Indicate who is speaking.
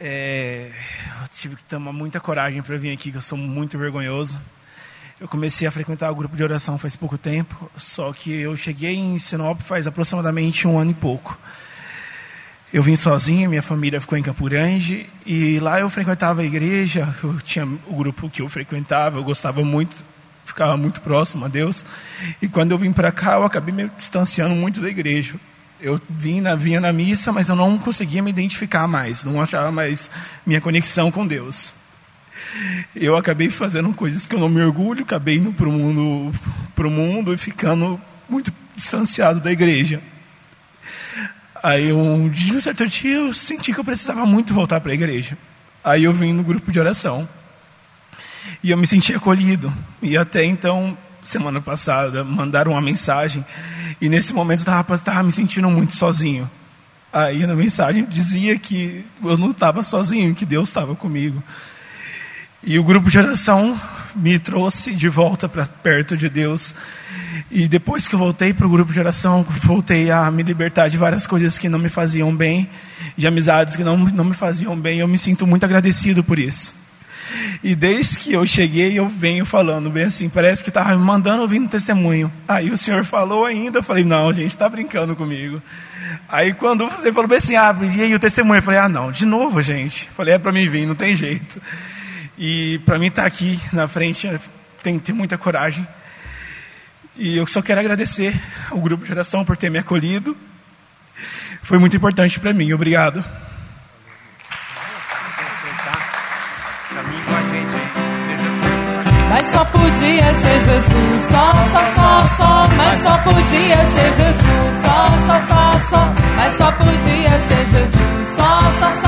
Speaker 1: É, eu tive que tomar muita coragem para vir aqui, que eu sou muito vergonhoso. Eu comecei a frequentar o grupo de oração faz pouco tempo, só que eu cheguei em Sinop faz aproximadamente um ano e pouco. Eu vim sozinho, minha família ficou em Campuranje e lá eu frequentava a igreja, eu tinha o grupo que eu frequentava, eu gostava muito, ficava muito próximo a Deus. E quando eu vim para cá, eu acabei me distanciando muito da igreja. Eu vinha, vinha na missa, mas eu não conseguia me identificar mais, não achava mais minha conexão com Deus eu acabei fazendo coisas que eu não me orgulho, acabei indo para o mundo, pro mundo e ficando muito distanciado da igreja. Aí um dia, um certo dia, eu senti que eu precisava muito voltar para a igreja. Aí eu vim no grupo de oração. E eu me senti acolhido. E até então, semana passada, mandaram uma mensagem. E nesse momento eu estava me sentindo muito sozinho. Aí na mensagem dizia que eu não estava sozinho, que Deus estava comigo. E o grupo de oração me trouxe de volta para perto de Deus. E depois que eu voltei para o grupo de oração, voltei a me libertar de várias coisas que não me faziam bem, de amizades que não, não me faziam bem. Eu me sinto muito agradecido por isso. E desde que eu cheguei, eu venho falando bem assim, parece que estava me mandando ouvir um testemunho. Aí o senhor falou ainda, eu falei, não, gente, está brincando comigo. Aí quando você falou bem assim, ah, e aí o testemunho? Eu falei, ah, não, de novo, gente. Eu falei, é para mim vir, não tem jeito. E para mim estar tá aqui na frente tem que ter muita coragem. E eu só quero agradecer ao Grupo Geração por ter me acolhido. Foi muito importante para mim. Obrigado.
Speaker 2: Mas só podia ser Jesus, só, só, só, só. Mas só podia ser Jesus, só, só, só, só. Mas só podia ser Jesus, só, só,